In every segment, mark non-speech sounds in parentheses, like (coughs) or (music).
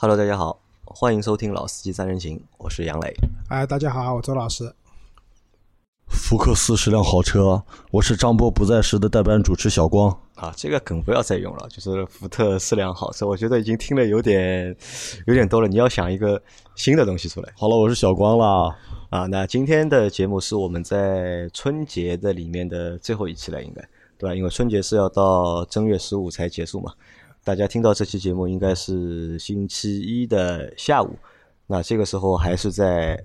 Hello，大家好，欢迎收听《老司机三人行》，我是杨磊。哎，大家好，我周老师。福克斯是辆好车，我是张波不在时的代班主持小光。啊，这个梗不要再用了，就是福特是辆好车，我觉得已经听了有点有点多了，你要想一个新的东西出来。好了，我是小光啦。啊，那今天的节目是我们在春节的里面的最后一期了，应该对吧？因为春节是要到正月十五才结束嘛。大家听到这期节目应该是星期一的下午，那这个时候还是在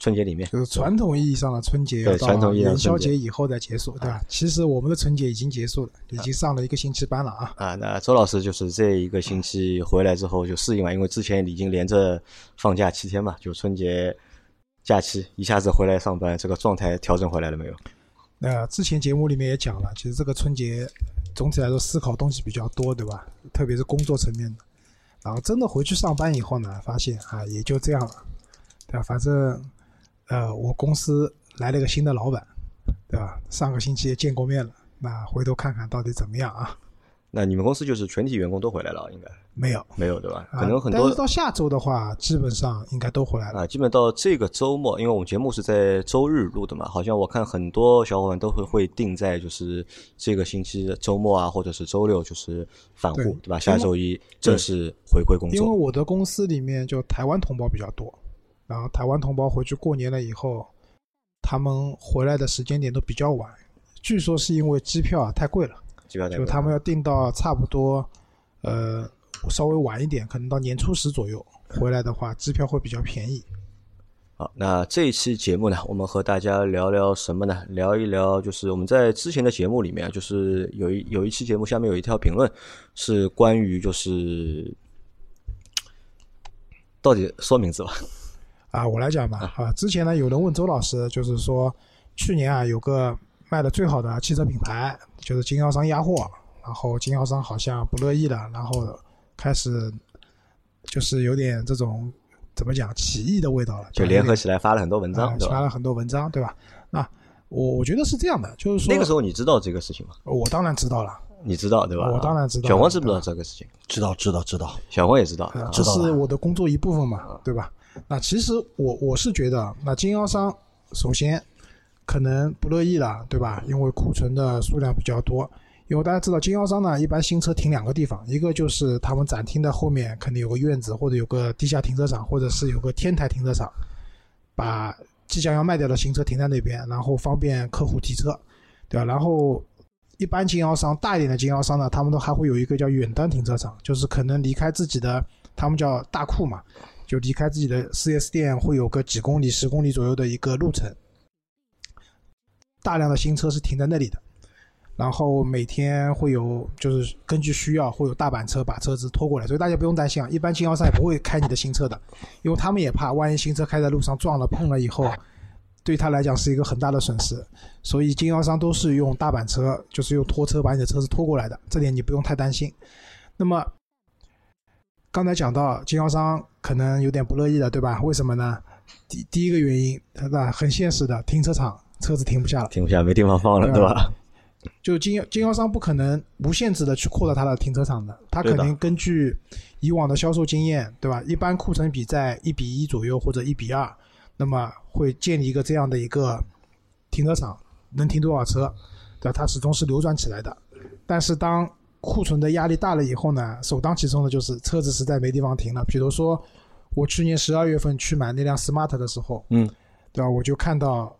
春节里面，就是传统意义上的春节要到元宵节以后再结束，对吧？其实我们的春节已经结束了，已经上了一个星期班了啊。啊，那周老师就是这一个星期回来之后就适应了，因为之前已经连着放假七天嘛，就春节假期一下子回来上班，这个状态调整回来了没有？那之前节目里面也讲了，其实这个春节。总体来说，思考东西比较多，对吧？特别是工作层面的。然后真的回去上班以后呢，发现啊，也就这样了，对吧？反正，呃，我公司来了一个新的老板，对吧？上个星期也见过面了，那回头看看到底怎么样啊？那你们公司就是全体员工都回来了，应该没有没有对吧？可能很多。但是到下周的话，基本上应该都回来了啊。基本到这个周末，因为我们节目是在周日录的嘛，好像我看很多小伙伴都会会定在就是这个星期的周末啊，或者是周六就是返沪，对吧？下周一正式回归工作。因为我的公司里面就台湾同胞比较多，然后台湾同胞回去过年了以后，他们回来的时间点都比较晚，据说是因为机票啊太贵了。就他们要订到差不多，呃，稍微晚一点，可能到年初十左右回来的话，机票会比较便宜。好，那这一期节目呢，我们和大家聊聊什么呢？聊一聊，就是我们在之前的节目里面，就是有一有一期节目下面有一条评论，是关于就是到底说名字吧？啊，我来讲吧。啊，之前呢，有人问周老师，就是说去年啊，有个。卖的最好的汽车品牌就是经销商压货，然后经销商好像不乐意了，然后开始就是有点这种怎么讲起义的味道了，就联合起来发了很多文章，发了很多文章，对吧？那我我觉得是这样的，就是说那个时候你知道这个事情吗？我当然知道了，你知道对吧？我当然知道。小黄知不知道这个事情？知道，知道，知道。小黄也知道，这是我的工作一部分嘛，对吧？那其实我我是觉得，那经销商首先。可能不乐意了，对吧？因为库存的数量比较多。因为大家知道，经销商呢，一般新车停两个地方，一个就是他们展厅的后面肯定有个院子，或者有个地下停车场，或者是有个天台停车场，把即将要卖掉的新车停在那边，然后方便客户提车，对吧？然后一般经销商大一点的经销商呢，他们都还会有一个叫远端停车场，就是可能离开自己的，他们叫大库嘛，就离开自己的 4S 店会有个几公里、十公里左右的一个路程。大量的新车是停在那里的，然后每天会有，就是根据需要会有大板车把车子拖过来，所以大家不用担心啊。一般经销商也不会开你的新车的，因为他们也怕万一新车开在路上撞了碰了以后，对他来讲是一个很大的损失，所以经销商都是用大板车，就是用拖车把你的车子拖过来的，这点你不用太担心。那么刚才讲到经销商可能有点不乐意了，对吧？为什么呢？第第一个原因，那很现实的，停车场。车子停不下了，停不下，没地方放了，对吧？就经经销商不可能无限制的去扩大他的停车场的，他肯定根据以往的销售经验，对吧？一般库存比在一比一左右或者一比二，那么会建立一个这样的一个停车场，能停多少车，对吧？它始终是流转起来的。但是当库存的压力大了以后呢，首当其冲的就是车子实在没地方停了。比如说我去年十二月份去买那辆 smart 的时候，嗯，对吧？我就看到。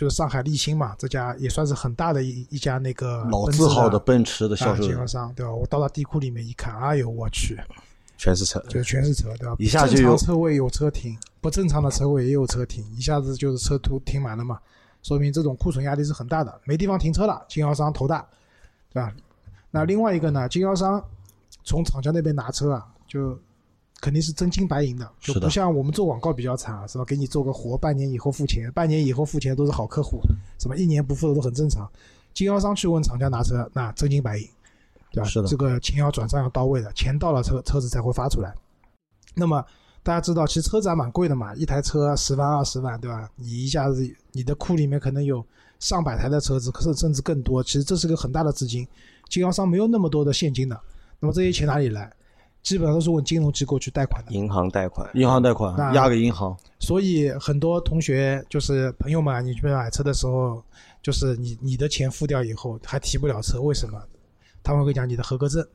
就是上海立新嘛，这家也算是很大的一一家那个老字号的奔驰的销售经销商，对吧？我到了地库里面一看，哎呦我去，全是车，就全是车，对吧？一下就正常车位有车停，不正常的车位也有车停，一下子就是车都停满了嘛，说明这种库存压力是很大的，没地方停车了，经销商头大，对吧？那另外一个呢，经销商从厂家那边拿车啊，就。肯定是真金白银的，就不像我们做广告比较惨，是吧？给你做个活，半年以后付钱，半年以后付钱都是好客户，什么一年不付的都很正常。经销商去问厂家拿车，那真金白银，对吧？是的，这个钱要转账要到位的，钱到了车车子才会发出来。那么大家知道，其实车子还蛮贵的嘛，一台车十万二十万，对吧？你一下子你的库里面可能有上百台的车子，甚甚至更多，其实这是个很大的资金，经销商没有那么多的现金的，那么这些钱哪里来？基本上都是问金融机构去贷款的。银行贷款，银行贷款那押给银行，所以很多同学就是朋友们啊，你去买车的时候，就是你你的钱付掉以后还提不了车，为什么？他们会讲你的合格证。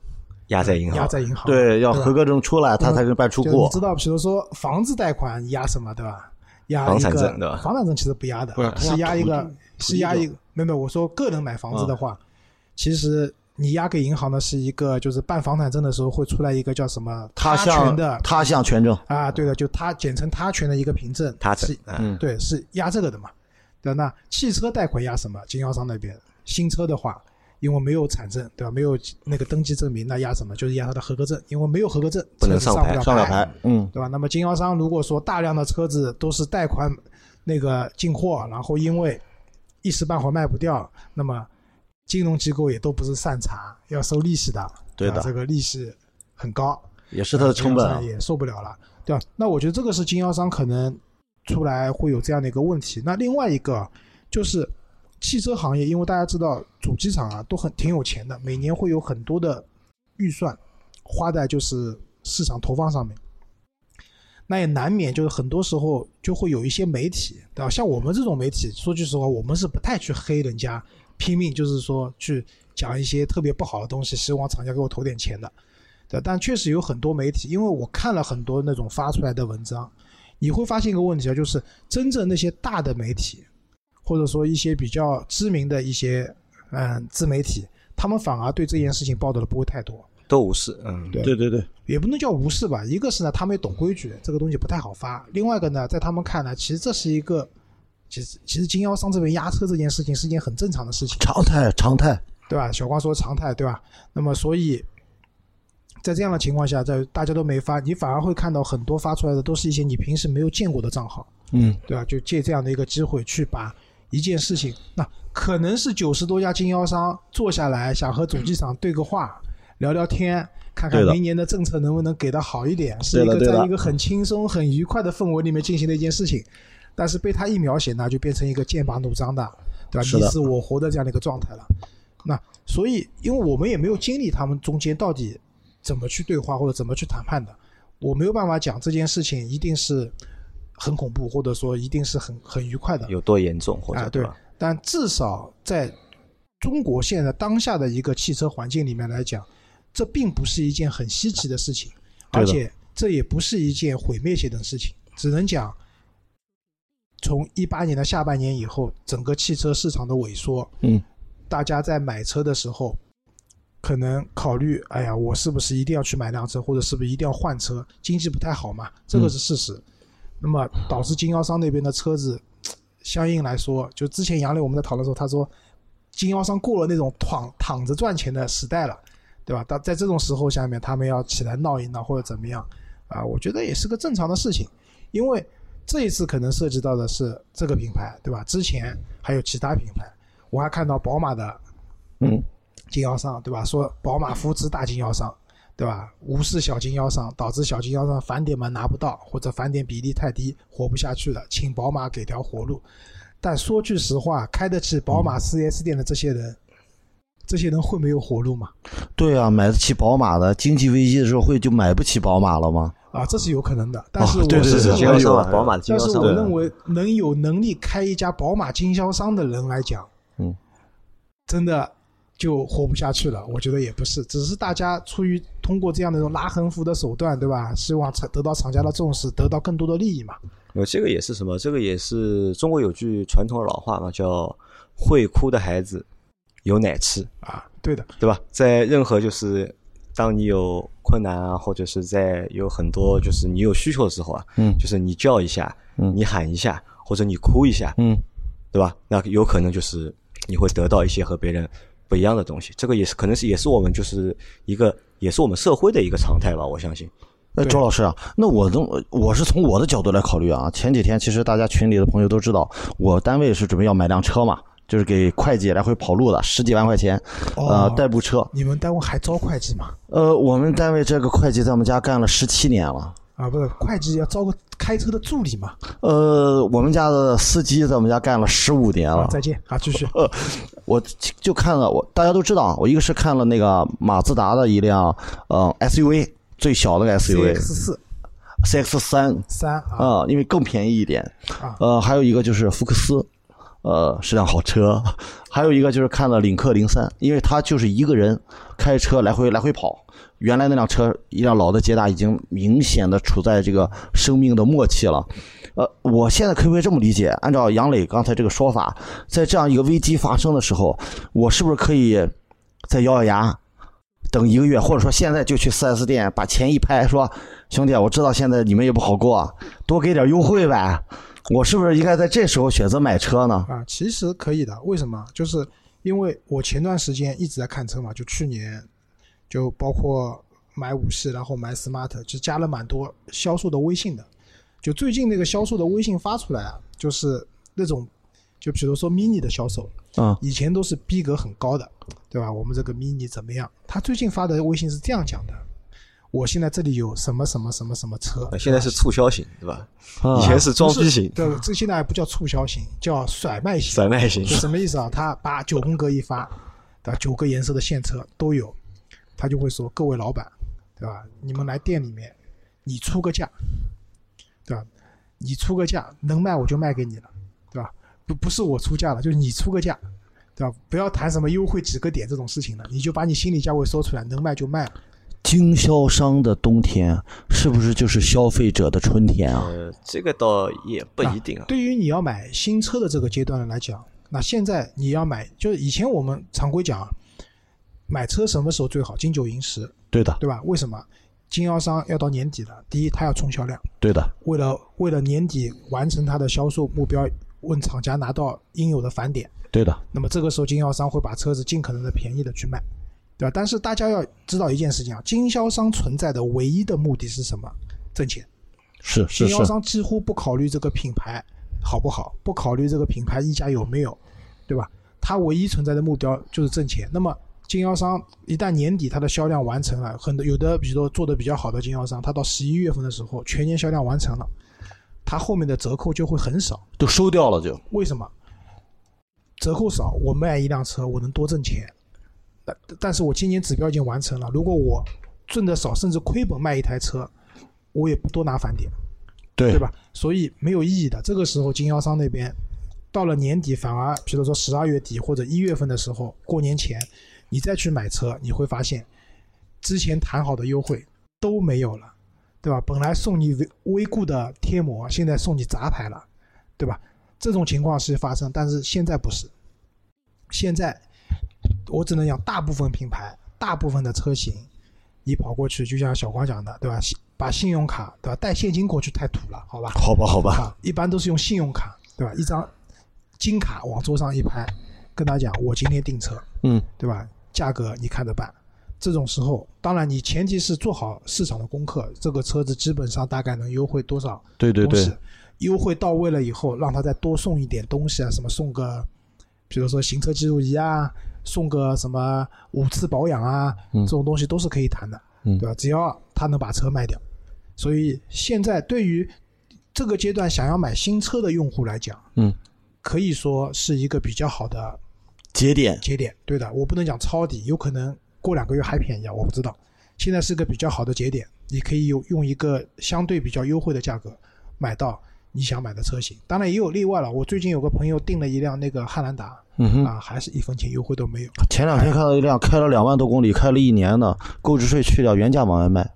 压在银行，压在银行，对，要合格证出来，他才能办出库你知。道，比如说房子贷款你压什么，对吧？压房一个产证对吧？房产证其实不压的是，压一个是压一个，没有没有，我说个人买房子的话，其实你押给银行的是一个，就是办房产证的时候会出来一个叫什么他权项的他项权证，啊，对的，就他简称他权的一个凭证，他证嗯，嗯，对，是押这个的嘛。对吧，那汽车贷款押什么？经销商那边新车的话，因为没有产证，对吧？没有那个登记证明，那押什么？就是押他的合格证，因为没有合格证，不能上牌上不了上了牌，嗯，对吧？那么经销商如果说大量的车子都是贷款那个进货，然后因为一时半会儿卖不掉，那么金融机构也都不是善茬，要收利息的，对的吧这个利息很高，也是它的成本。也受不了了，对吧？那我觉得这个是经销商可能出来会有这样的一个问题。那另外一个就是汽车行业，因为大家知道主机厂啊都很挺有钱的，每年会有很多的预算花在就是市场投放上面。那也难免就是很多时候就会有一些媒体，对吧？像我们这种媒体，说句实话，我们是不太去黑人家，拼命就是说去讲一些特别不好的东西，希望厂家给我投点钱的。对，但确实有很多媒体，因为我看了很多那种发出来的文章，你会发现一个问题啊，就是真正那些大的媒体，或者说一些比较知名的一些嗯自媒体，他们反而对这件事情报道的不会太多，都无视，嗯，对对对对，也不能叫无视吧。一个是呢，他们也懂规矩，这个东西不太好发；另外一个呢，在他们看来，其实这是一个，其实其实经销商这边压车这件事情是一件很正常的事情。常态常态。对吧？小光说常态，对吧？那么所以，在这样的情况下，在大家都没发，你反而会看到很多发出来的都是一些你平时没有见过的账号，嗯，对吧？就借这样的一个机会去把一件事情，那可能是九十多家经销商坐下来想和主机厂对个话，聊聊天。看看明年的政策能不能给的好一点，是一个在一个很轻松、很愉快的氛围里面进行的一件事情，但是被他一描写呢，就变成一个剑拔弩张的，对吧？你死我活的这样的一个状态了。那所以，因为我们也没有经历他们中间到底怎么去对话或者怎么去谈判的，我没有办法讲这件事情一定是很恐怖，或者说一定是很很愉快的。有多严重或啊，对吧？，但至少在中国现在当下的一个汽车环境里面来讲，这并不是一件很稀奇的事情，而且这也不是一件毁灭性的事情，只能讲。从一八年的下半年以后，整个汽车市场的萎缩，嗯，大家在买车的时候，可能考虑，哎呀，我是不是一定要去买辆车，或者是不是一定要换车？经济不太好嘛，这个是事实。那么导致经销商那边的车子，相应来说，就之前杨磊我们在讨论的时候，他说，经销商过了那种躺躺着赚钱的时代了，对吧？但在这种时候下面，他们要起来闹一闹或者怎么样，啊，我觉得也是个正常的事情，因为这一次可能涉及到的是这个品牌，对吧？之前还有其他品牌，我还看到宝马的嗯，经销商，对吧？说宝马扶持大经销商，对吧？无视小经销商，导致小经销商返点门拿不到，或者返点比例太低，活不下去了，请宝马给条活路。但说句实话，开得起宝马 4S 店的这些人，这些人会没有活路吗？对啊，买得起宝马的，经济危机的时候会就买不起宝马了吗？啊，这是有可能的。但是我是认为经销商啊，哎呦宝马的经但是销商对我认为能有能力开一家宝马经销商的人来讲，嗯，真的就活不下去了。我觉得也不是，只是大家出于通过这样的一种拉横幅的手段，对吧？希望得到厂家的重视，得到更多的利益嘛。呃，这个也是什么？这个也是中国有句传统的老话嘛，叫“会哭的孩子有奶吃啊，对的，”，对吧？在任何就是当你有困难啊，或者是在有很多就是你有需求的时候啊，嗯就是你叫一下，嗯你喊一下，或者你哭一下，嗯，对吧？那有可能就是你会得到一些和别人不一样的东西。这个也是可能是也是我们就是一个也是我们社会的一个常态吧，我相信。哎，对周老师啊，那我从我是从我的角度来考虑啊。前几天其实大家群里的朋友都知道，我单位是准备要买辆车嘛，就是给会计来回跑路的，十几万块钱，呃，哦代步车。你们单位还招会计吗？呃，我们单位这个会计在我们家干了十七年了。啊，不是，会计要招个开车的助理嘛？呃，我们家的司机在我们家干了十五年了啊，。再见啊，继续。呃 (laughs) 我就看了，我大家都知道，我一个是看了那个马自达的一辆呃 SUV，最小的 SUV CX 四 CX 三三啊啊，因为更便宜一点。啊呃，还有一个就是福克斯，呃，是辆好车。(laughs) 还有一个就是看了领克零三，因为他就是一个人开车来回来回跑。原来那辆车，一辆老的捷达，已经明显的处在这个生命的末期了。呃，我现在可不可以这么理解？按照杨磊刚才这个说法，在这样一个危机发生的时候，我是不是可以再咬咬牙，等一个月，或者说现在就去 4S 店把钱一拍，说兄弟，我知道现在你们也不好过，多给点优惠呗。我是不是应该在这时候选择买车呢？啊，其实可以的。为什么？就是因为我前段时间一直在看车嘛，就去年就包括买五系，然后买 smart，就加了蛮多销售的微信的。就最近那个销售的微信发出来啊，就是那种，就比如说 mini 的销售，嗯以前都是逼格很高的，对吧？我们这个 mini 怎么样？他最近发的微信是这样讲的：我现在这里有什么什么什么什么车，呃现在是促销型，对吧？啊以前是装逼型、对，这现在还不叫促销型，叫甩卖型。甩卖型是。什么意思啊？他把九宫格一发，对吧？九个颜色的现车都有，他就会说：“各位老板，对吧？你们来店里面，你出个价，对吧？你出个价，能卖我就卖给你了，对吧？不不是我出价了，就是你出个价，对吧？不要谈什么优惠几个点这种事情了，你就把你心理价位说出来，能卖就卖。经销商的冬天是不是就是消费者的春天啊？呃，这个倒也不一定啊。对于你要买新车的这个阶段来讲，那现在你要买，就是以前我们常规讲啊，买车什么时候最好？金九银十，对的，对吧？为什么？经销商要到年底了，第一，他要冲销量，对的，为了为了年底完成他的销售目标，问厂家拿到应有的返点。对的，那么这个时候，经销商会把车子尽可能的便宜的去卖，对吧？但是大家要知道一件事情啊，经销商存在的唯一的目的是什么？挣钱。是是是，经销商几乎不考虑这个品牌好不好，不考虑这个品牌溢价有没有，对吧？他唯一存在的目标就是挣钱。那么经销商一旦年底它的销量完成了，很多有的比如说做的比较好的经销商，他到十一月份的时候全年销量完成了，他后面的折扣就会很少。都收掉了就。为什么？折扣少，我卖一辆车我能多挣钱，但但是我今年指标已经完成了，如果我挣得少，甚至亏本卖一台车，我也不多拿返点。对对吧？所以没有意义的。这个时候，经销商那边到了年底，反而比如说十二月底或者一月份的时候，过年前你再去买车，你会发现之前谈好的优惠都没有了，对吧？本来送你微微固的贴膜，现在送你杂牌了，对吧？这种情况是发生，但是现在不是。现在我只能讲，大部分品牌、大部分的车型，你跑过去，就像小光讲的，对吧？把信用卡，对吧？带现金过去太土了，好吧？好吧，好吧，啊，一般都是用信用卡，对吧？一张金卡往桌上一拍，跟他讲我今天订车，嗯，对吧？价格你看着办。这种时候，当然你前提是做好市场的功课，这个车子基本上大概能优惠多少对对？对，优惠到位了以后，让他再多送一点东西啊，什么送个，比如说行车记录仪啊，送个什么五次保养啊，嗯这种东西都是可以谈的，嗯对吧？只要他能把车卖掉。所以现在对于这个阶段想要买新车的用户来讲，嗯，可以说是一个比较好的节点，节点。对的，我不能讲抄底，有可能过两个月还便宜啊，我不知道。现在是个比较好的节点，你可以有用一个相对比较优惠的价格买到你想买的车型。当然也有例外了，我最近有个朋友订了一辆那个汉兰达，嗯哼，啊，还是一分钱优惠都没有。前两天看到一辆开了两万多公里，开了一年的，购置税去掉，原价往外卖，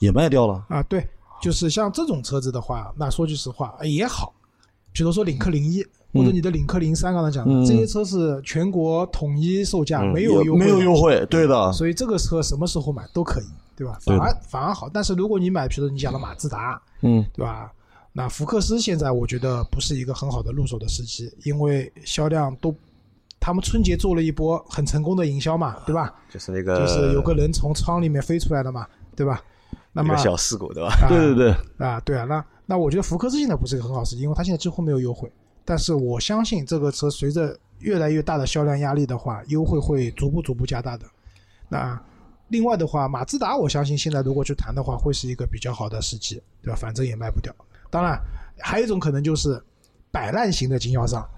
也卖掉了。啊，对，就是像这种车子的话，那说句实话哎也好，比如说领克零一、或者你的领克零三，刚才讲的、嗯这些车是全国统一售价，嗯没有优惠，没有优，惠，对的，所以这个车什么时候买都可以，对吧？反而反而好。但是如果你买，比如说你讲的马自达，嗯，对吧？那福克斯现在我觉得不是一个很好的入手的时机，因为销量都，他们春节做了一波很成功的营销嘛，对吧？就是那个就是有个人从窗里面飞出来的嘛，对吧？那么小事故，对吧？啊对对对，啊，对啊，那那我觉得福克斯现在不是一个很好的时机，因为它现在几乎没有优惠。但是我相信这个车随着越来越大的销量压力的话，优惠会逐步逐步加大的。那另外的话，马自达我相信现在如果去谈的话，会是一个比较好的时机，对吧？反正也卖不掉。当然，还有一种可能就是摆烂型的经销商，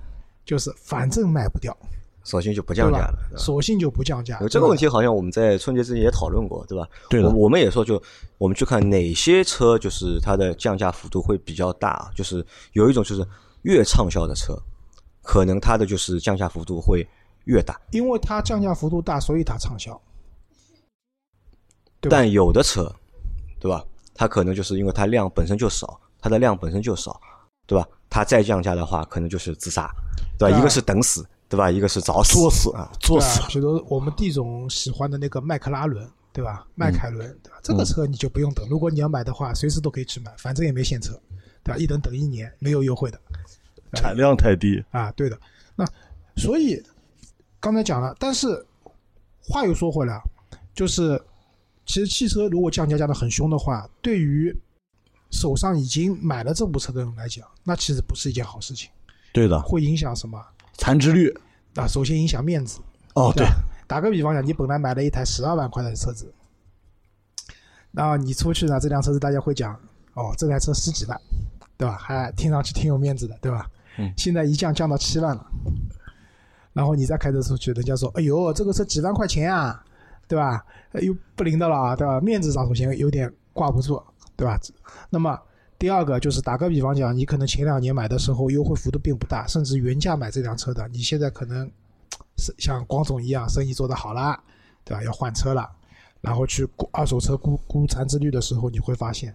就是反正卖不掉，索性就不降价了。索性就不降价。这个问题题好像我们在春节之前也讨论过，对吧？对的我我们也说，就我们去看哪些车，就是它的降价幅度会比较大，就是有一种就是越畅销的车，可能它的就是降价幅度会越大，因为它降价幅度大，所以它畅销。但有的车，对吧？它可能就是因为它量本身就少，它的量本身就少，对吧？它再降价的话，可能就是自杀，对吧？一个是等死，对吧？一个是早死，作死啊，作死比如我们地总喜欢的那个迈克拉伦，对吧？迈凯伦，对吧？这个车你就不用等，如果你要买的话，随时都可以去买，反正也没现车，对吧？一等等一年，没有优惠的产量太低。啊，对的。那所以刚才讲了，但是话又说回来啊，就是其实汽车如果降价降的很凶的话，对于手上已经买了这部车的人来讲，那其实不是一件好事情，对的，会影响什么？残值率。啊，首先影响面子。哦，对吧，打个比方讲，你本来买了一台十二万块的车子，然后你出去呢，这辆车子大家会讲，哦，这台车十几万，对吧？还听上去挺有面子的，对吧？嗯现在一降降到七万了，然后你再开车出去，人家说，哎呦，这个车几万块钱啊，对吧？呃又不灵的了啊，对吧？面子上首先有点挂不住，对吧？那么第二个就是打个比方讲，你可能前两年买的时候优惠幅度并不大，甚至原价买这辆车的，你现在可能是像光总一样，生意做得好啦，对吧？要换车了，然后去估二手车估估残值率的时候，你会发现，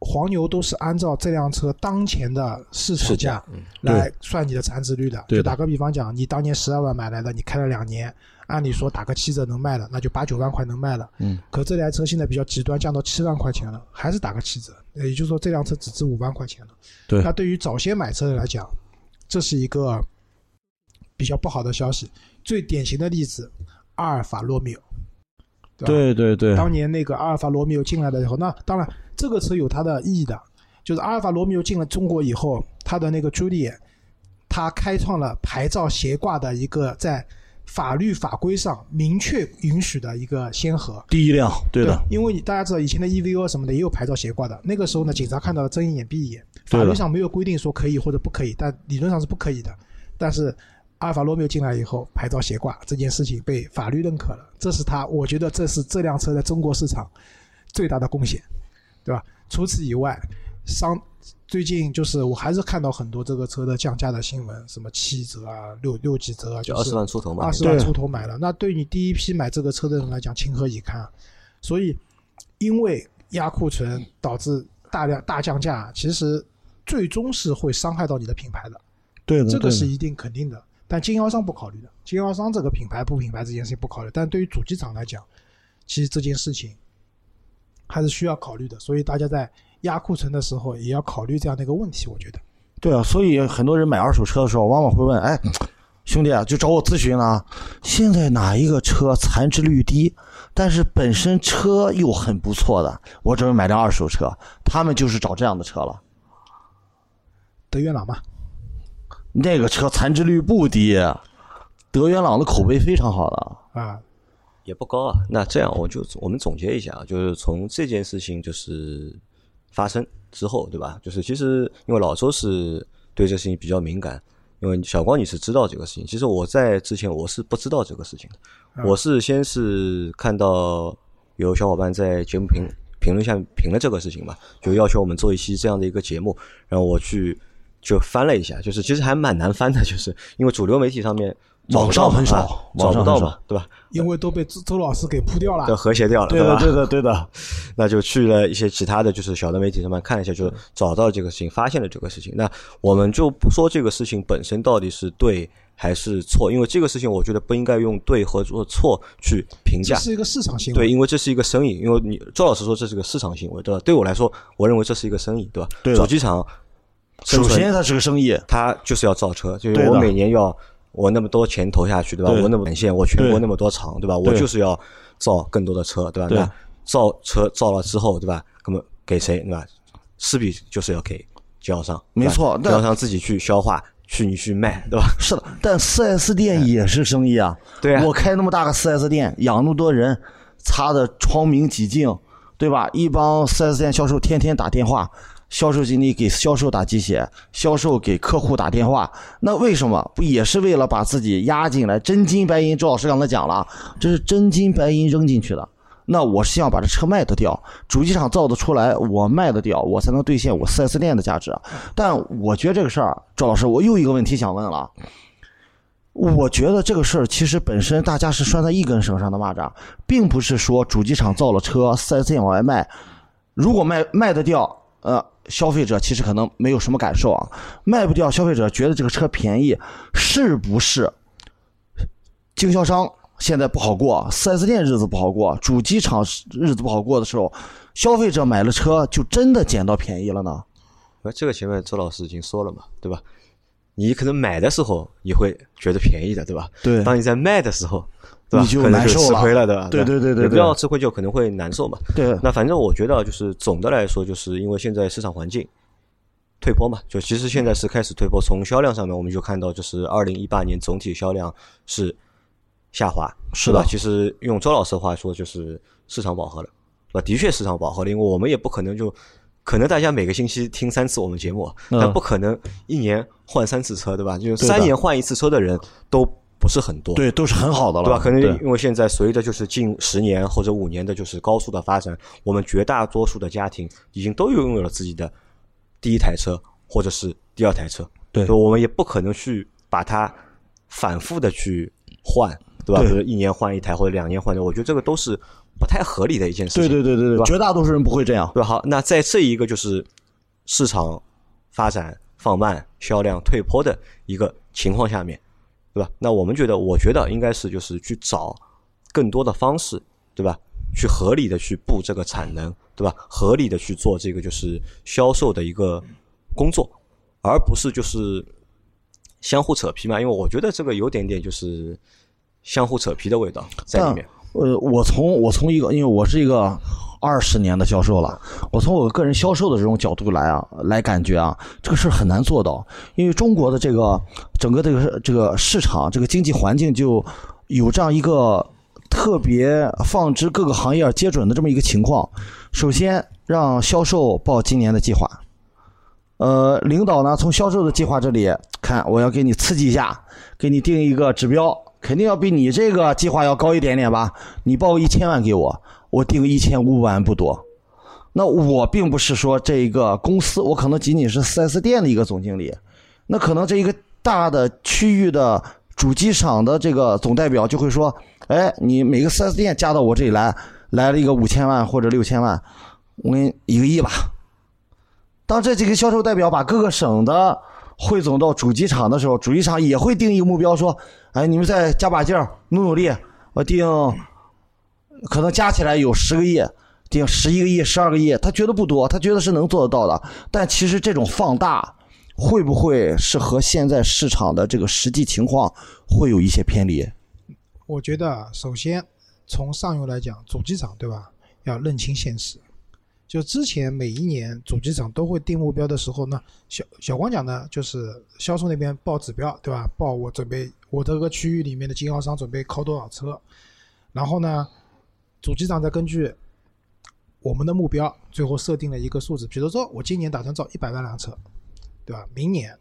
黄牛都是按照这辆车当前的市场价来算你的残值率的就打个比方讲，你当年十二万买来的，你开了两年，按理说打个七折能卖了，那就八九万块能卖了。嗯。可这台车现在比较极端，降到七万块钱了，还是打个七折，也就是说这辆车只值五万块钱了。对那对于早先买车的来讲，这是一个比较不好的消息。最典型的例子，阿尔法罗密欧，对？对对对，当年那个阿尔法罗密欧进来的以后，那当然这个车有它的意义的，就是阿尔法罗密欧进了中国以后，它的那个朱丽叶，它开创了牌照斜挂的一个在法律法规上明确允许的一个先河。第一辆，对的，因为你大家知道以前的 EVO 什么的也有牌照斜挂的，那个时候呢，警察看到了睁一眼闭一眼，法律上没有规定说可以或者不可以，但理论上是不可以的。但是阿尔法罗密欧进来以后，牌照斜挂这件事情被法律认可了，这是他，我觉得这是这辆车在中国市场最大的贡献，对吧？除此以外，商最近就是我还是看到很多这个车的降价的新闻，什么七折啊、六六几折啊，就二十万出头嘛二。十万出头买了。那对你第一批买这个车的人来讲，情何以堪啊？所以，因为压库存导致大量大降价，其实最终是会伤害到你的品牌的，对的，对的这个是一定肯定的。但经销商不考虑的，经销商这个品牌不品牌这件事情不考虑。但对于主机厂来讲，其实这件事情还是需要考虑的。所以大家在压库存的时候，也要考虑这样的一个问题。我觉得，对啊，所以很多人买二手车的时候，往往会问：“哎，(laughs) 兄弟啊，就找我咨询了，现在哪一个车残值率低，但是本身车又很不错的，我准备买辆二手车。”他们就是找这样的车了。德元朗嘛，那个车残值率不低，德元朗的口碑非常好的。啊，也不高啊。那这样我就我们总结一下啊，就是从这件事情就是发生之后，对吧？就是其实因为老周是对这事情比较敏感，因为小光你是知道这个事情，其实我在之前我是不知道这个事情的，我是先是看到有小伙伴在节目评评论下面评了这个事情嘛，就要求我们做一期这样的一个节目，然后我去就翻了一下，就是其实还蛮难翻的，(laughs) 就是因为主流媒体上面网上很少啊网上很少找不到嘛，对吧？因为都被周周老师给扑掉了都。和谐掉了，对吧？的，对的，对的。那就去了一些其他的就是小的媒体上面看了一下，就找到这个事情，发现了这个事情。那我们就不说这个事情本身到底是对还是错，因为这个事情我觉得不应该用对和做错去评价。这是一个市场行为。对，因为这是一个生意，因为你周老师说这是个市场行为，对吧？对我来说，我认为这是一个生意，对吧？对主机厂首先，它是个生意，它就是要造车，就是我每年要我那么多钱投下去，对吧？对我那么本线，我全国那么多厂，对吧？我就是要造更多的车，对吧？对那造车造了之后，对吧？那么给谁，对吧？势必就是要给经销商，没错经销商自己去消化，去你去卖，对吧？是的，但四 S 店也是生意啊。对啊我开那么大个四 S 店，养那么多人，擦的窗明几净，对吧？一帮四 S 店销售天天打电话，销售经理给销售打鸡血，销售给客户打电话，那为什么不也是为了把自己压进来？真金白银，周老师刚才讲了，这是真金白银扔进去的。那我是要把这车卖得掉，主机厂造得出来，我卖得掉，我才能兑现我 4S 店的价值。但我觉得这个事儿，周老师，我又一个问题想问了。我觉得这个事儿其实本身大家是拴在一根绳上的蚂蚱，并不是说主机厂造了车，4S 店往外卖，如果卖卖得掉，呃，消费者其实可能没有什么感受啊，卖不掉，消费者觉得这个车便宜，是不是？经销商现在不好过四 S 店日子不好过，主机厂日子不好过的时候，消费者买了车就真的捡到便宜了呢？那这个前面周老师已经说了嘛，对吧？你可能买的时候你会觉得便宜的，对吧？对当你在卖的时候，对吧？你就难受了吃亏了，对吧？对对对对也不要吃亏，就可能会难受嘛。对，那反正我觉得就是总的来说，就是因为现在市场环境退坡嘛，就其实现在是开始退坡。从销量上面，我们就看到，就是二零一八年总体销量是下滑，是的吧？其实用周老师的话说，就是市场饱和了，对吧？的确市场饱和了，因为我们也不可能就。可能大家每个星期听三次我们节目，嗯但不可能一年换三次车，对吧？就是三年换一次车的人都不是很多，对，都是很好的了，对吧？可能因为现在随着就是近十年或者五年的就是高速的发展，我们绝大多数的家庭已经都拥有了自己的第一台车或者是第二台车，对所以我们也不可能去把它反复的去换，对吧？对比如一年换一台或者两年换一台，我觉得这个都是不太合理的一件事情。对对对对对，吧绝大多数人不会这样。对吧？好，那在这一个就是市场发展放慢、销量退坡的一个情况下面，对吧？那我们觉得，我觉得应该是就是去找更多的方式，对吧？去合理的去布这个产能，对吧？合理的去做这个就是销售的一个工作，而不是就是相互扯皮嘛。因为我觉得这个有点点就是相互扯皮的味道在里面。呃，我从我从一个，因为我是一个二十年的销售了，我从我个人销售的这种角度来啊，来感觉啊，这个事儿很难做到，因为中国的这个整个这个这个市场这个经济环境就有这样一个特别放之各个行业皆准的这么一个情况。首先让销售报今年的计划，呃，领导呢从销售的计划这里看，我要给你刺激一下，给你定一个指标，肯定要比你这个计划要高一点点吧？你报一千万给我，我定一千五百万不多。那我并不是说这一个公司，我可能仅仅是 4S 店的一个总经理，那可能这一个大的区域的主机厂的这个总代表就会说，哎，你每个 4S 店加到我这里来，来了一个五千万或者六千万，我给你一个亿吧。当这几个销售代表把各个省的汇总到主机厂的时候，主机厂也会定一个目标，说：“哎，你们再加把劲儿，努努力，我定可能加起来有十个亿，顶十一个亿、十二个亿，他觉得不多，他觉得是能做得到的。但其实这种放大，会不会是和现在市场的这个实际情况会有一些偏离？我觉得首先从上游来讲，主机厂对吧，要认清现实。就之前每一年主机厂都会定目标的时候呢，小小光讲呢，就是销售那边报指标对吧？报我准备我这个区域里面的经销商准备靠多少车，然后呢，主机厂再根据我们的目标，最后设定了一个数字，比如说我今年打算造一百万辆车，对吧？明年，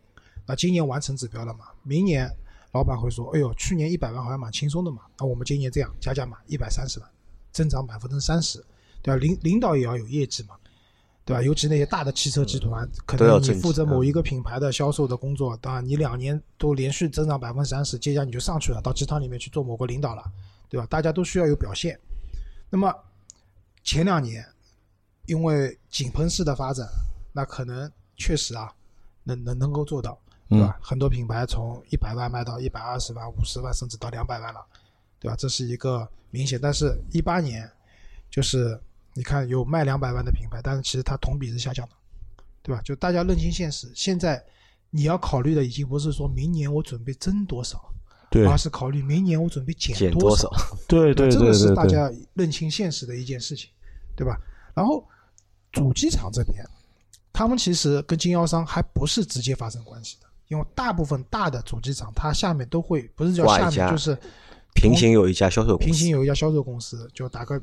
那今年完成指标了嘛？明年老板会说，哎呦，去年一百万好像蛮轻松的嘛，那我们今年这样加价嘛，一百三十万，增长百分之三十，对吧？领领导也要有业绩嘛，对吧？尤其那些大的汽车集团，可能你负责某一个品牌的销售的工作，当然你两年都连续增长百分之三十，接下来你就上去了，到集团里面去做某个领导了，对吧？大家都需要有表现。那么前两年因为井喷式的发展，那可能确实啊，能能能够做到，对吧？很多品牌从一百万卖到一百二十万、五十万，甚至到两百万了，对吧？这是一个明显。但是，一八年就是你看有卖两百万的品牌，但是其实它同比是下降的，对吧？就大家认清现实，现在你要考虑的已经不是说明年我准备增多少，对而是考虑明年我准备减减多多少？(laughs) 对对这个是大家认清现实的一件事情，对吧？然后主机厂这边，他们其实跟经销商还不是直接发生关系的，因为大部分大的主机厂，它下面都会不是叫下面，就是平行有一家销售公司，平行有一家销售公司，就打个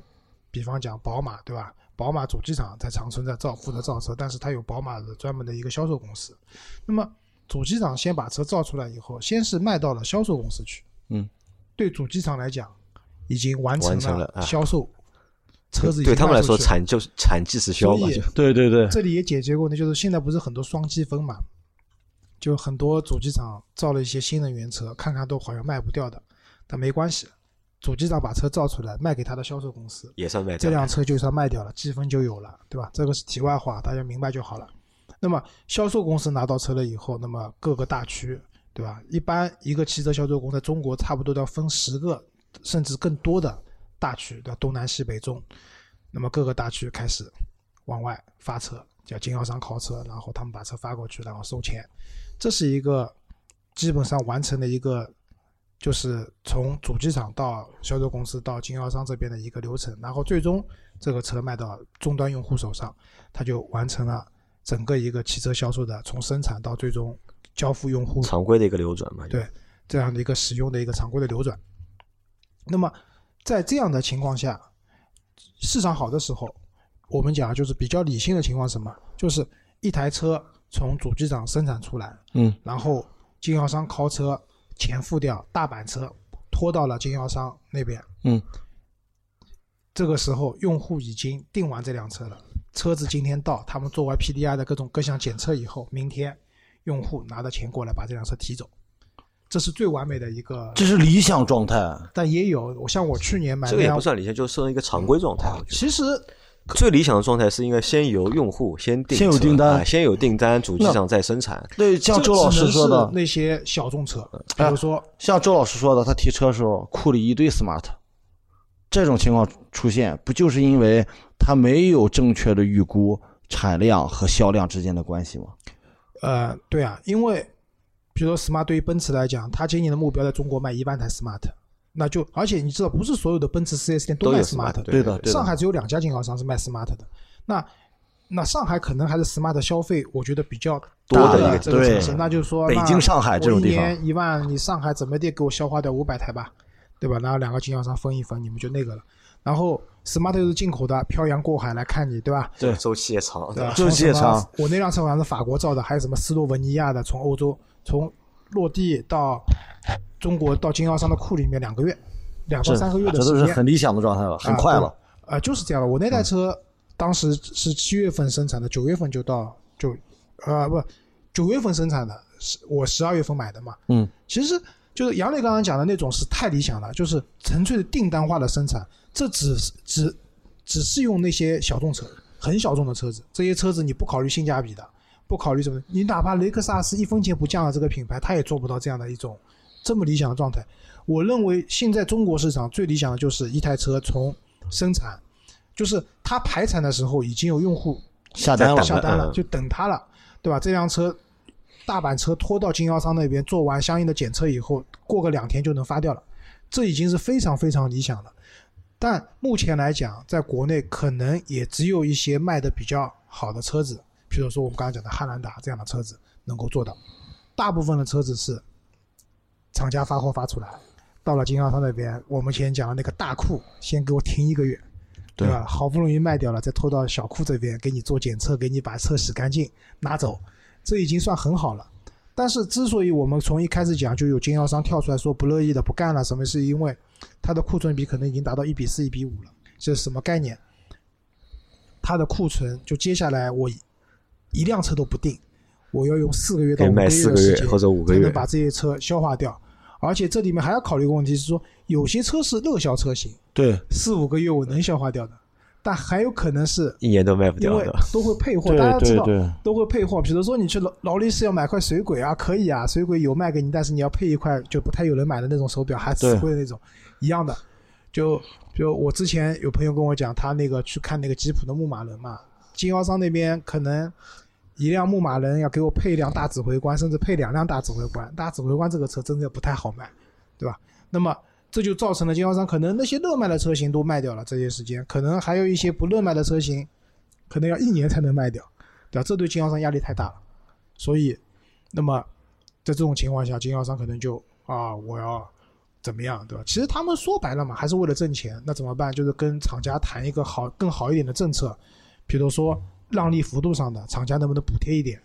比方讲，宝马对吧？宝宝马主机厂在长春在造负责造车，但是它有宝马的专门的一个销售公司。那么主机厂先把车造出来以后，先是卖到了销售公司去。嗯，对主机厂来讲，已经完成了啊销售，车子对他们来说，产就是产即是销嘛，对对对，这里也解决过呢，就是现在不是很多双积分嘛，就很多主机厂造了一些新能源车，看看都好像卖不掉的，但没关系，主机厂把车造出来卖给他的销售公司，也算卖这。辆车就算卖掉了，积分就有了，对吧？这个是题外话，大家明白就好了。那么销售公司拿到车了以后，那么各个大区，对吧？一般一个汽车销售公司在中国差不多都要分十个甚至更多的大区，对吧？东南西北中，那么各个大区开始往外发车，叫经销商靠车，然后他们把车发过去，然后收钱，这是一个基本上完成的一个，就是从主机厂到销售公司到经销商这边的一个流程，然后最终这个车卖到终端用户手上，它就完成了整个一个汽车销售的从生产到最终交付用户常规的一个流转嘛，对这样的一个使用的一个常规的流转。那么在这样的情况下，市场好的时候，我们讲就是比较理性的情况什么？就是一台车从主机厂生产出来，嗯，然后经销商靠车钱付掉，大板车拖到了经销商那边，嗯，这个时候用户已经订完这辆车了，车子今天到，他们做完 PDI 的各种各项检测以后，明天用户拿着钱过来把这辆车提走，这是最完美的一个。这是理想状态。但也有，我像我去年买这个也不算理想，就是设一个常规状态。其实最理想的状态是应该先由用户先订先有订单啊先有订单，主机上再生产。对，像周老师说的，那些小众车，比如说像周老师说的，他提车的时候库里一堆 smart，这种情况出现，不就是因为它没有正确的预估产量和销量之间的关系吗？呃，对啊，因为比如说 smart 对于奔驰来讲，它今年的目标在中国卖一万台 smart，那就而且你知道，不是所有的奔驰 4S 店卖都卖 smart，对对的，对的。上海只有两家经销商是卖 smart 的。那那上海可能还是 smart 消费，我觉得比较大多的一个对这个城市，那就是说，北京、上海这种地方，年一万，你上海怎么地给我消化掉五百台吧，对吧？然后两个经销商分一分，你们就那个了。然后 smart 又是进口的，漂洋过海来看你，对吧？对周期也长，对吧？周期也长。我那辆车好像是法国造的，还有什么斯洛文尼亚的，从欧洲从落地到中国到经销商的库里面两个月，两到三个月的这都时间。是很理想的状态了，很快了。呃，就是这样的。我那台车当时是七月份生产的，九月份就到就呃不九月份生产的，是我十二月份买的嘛。嗯，其实就是杨磊刚刚讲的那种是太理想了，就是纯粹的订单化的生产，这只是只只是用那些小众车，很小众的车子。这些车子你不考虑性价比的，不考虑什么，你哪怕雷克萨斯一分钱不降的这个品牌，它也做不到这样的一种这么理想的状态。我认为现在中国市场最理想的就是一台车从生产，就是它排产的时候已经有用户下单了，下单了，嗯就等它了，对吧？这辆车大板车拖到经销商那边做完相应的检测以后，过个两天就能发掉了，这已经是非常非常理想了。但目前来讲，在国内可能也只有一些卖的比较好的车子，比如说我们刚刚讲的汉兰达这样的车子能够做到。大部分的车子是厂家发货发出来，到了经销商那边，我们前讲的那个大库先给我停一个月，对吧？好不容易卖掉了，再拖到小库这边给你做检测，给你把车洗干净拿走，这已经算很好了。但是之所以我们从一开始讲就有经销商跳出来说不乐意的不干了，什么是因为它的库存比可能已经达到一比四、一比五了，这是什么概念？它的库存就接下来我一辆车都不定，我要用四个月到五个四个月月的时间或者五个月才能把这些车消化掉。而且这里面还要考虑一个问题是说，有些车是热销车型，对四五个月我能消化掉的，但还有可能是一年都卖不因为掉的。都会配货，大家知道都会配货。比如说你去劳劳力士要买块水鬼啊，可以啊，水鬼有卖给你，但是你要配一块就不太有人买的那种手表，还死贵的那种，一样的。就就我之前有朋友跟我讲，他那个去看那个吉普的牧马人嘛，经销商那边可能一辆牧马人要给我配一辆大指挥官，甚至配两辆大指挥官。大指挥官这个车真的不太好卖，对吧？那么这就造成了经销商可能那些热卖的车型都卖掉了，这些时间可能还有一些不热卖的车型，可能要一年才能卖掉，对吧？这对经销商压力太大了，所以，那么在这种情况下，经销商可能就啊，我要怎么样，对吧？其实他们说白了嘛，还是为了挣钱。那怎么办？就是跟厂家谈一个好、更好一点的政策，比如说让利幅度上的，厂家能不能补贴一点？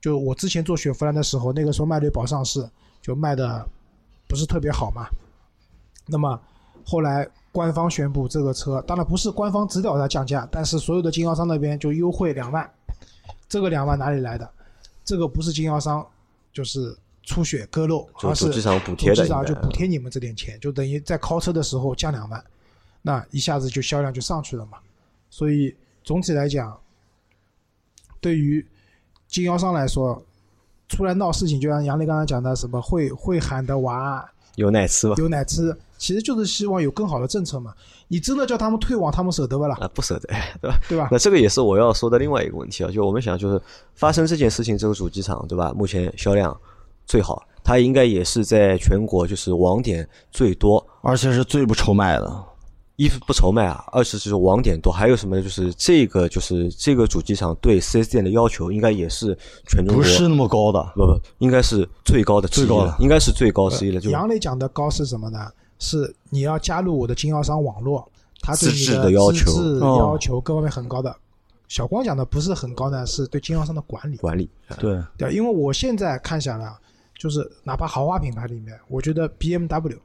就我之前做雪佛兰的时候，那个时候迈锐宝上市就卖的不是特别好嘛。那么后来官方宣布这个车，当然不是官方指导它降价，但是所有的经销商那边就优惠两万。这个两万哪里来的？这个不是经销商，就是出血割肉，而是就主机厂补贴的主机厂就补贴你们这点钱，就等于在靠车的时候降两万，那一下子就销量就上去了嘛。所以总体来讲，对于经销商来说，出来闹事情，就像杨磊刚才讲的，什么会会喊的娃有奶吃吧？有奶吃，其实就是希望有更好的政策嘛。你真的叫他们退网，他们舍得不啦？啊，不舍得，(laughs) 对吧？对吧？那这个也是我要说的另外一个问题啊，就我们想，就是发生这件事情，这个主机厂对吧？目前销量最好，它应该也是在全国就是网点最多，而且是最不愁卖的。一是不愁卖啊，二是就是网点多，还有什么呢？就是这个就是这个主机厂对四 S 店的要求，应该也是全中国不是那么高的，不不，应该是最高的最高的，应该是最高之一了。就杨磊讲的高是什么呢？是你要加入我的经销商网络，他对你资质的的要求资质哦要求各方面很高的。小光讲的不是很高呢，是对经销商的管理，管理，对，对，因为我现在看下来啊，就是哪怕豪华品牌里面，我觉得 BMW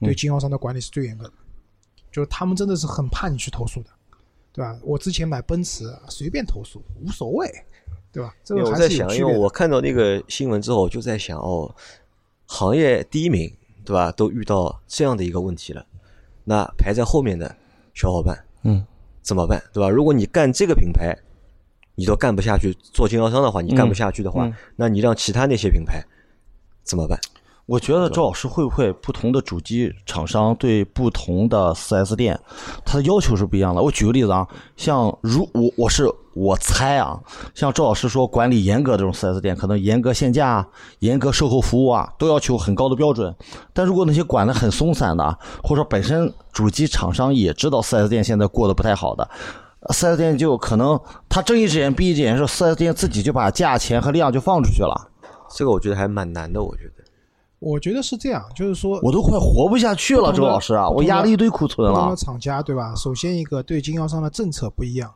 对经销商的管理是最严格的，就是他们真的是很怕你去投诉的，对吧？我之前买奔驰啊随便投诉无所谓，对吧？这个还我在想，因为。我看到那个新闻之后，我就在想，哦，行业第一名，对吧？都遇到这样的一个问题了，那排在后面的小伙伴嗯，怎么办，对吧？如果你干这个品牌，你都干不下去，做经销商的话，你干不下去的话，嗯那你让其他那些品牌怎么办？我觉得周老师会不会不同的主机厂商对不同的 4S 店，它的要求是不一样的。我举个例子啊，像如我我是我猜啊，像周老师说管理严格这种 4S 店，可能严格限价、严格售后服务啊，都要求很高的标准。但如果那些管的很松散的啊，或者说本身主机厂商也知道 4S 店现在过得不太好的。4S 店就可能他睁一只眼闭一只眼，说 4S 店自己就把价钱和量就放出去了，这个我觉得还蛮难的，我觉得。我觉得是这样，就是说我都快活不下去了，周老师啊，我压了一堆库存了。厂家对吧？首先一个对经销商的政策不一样，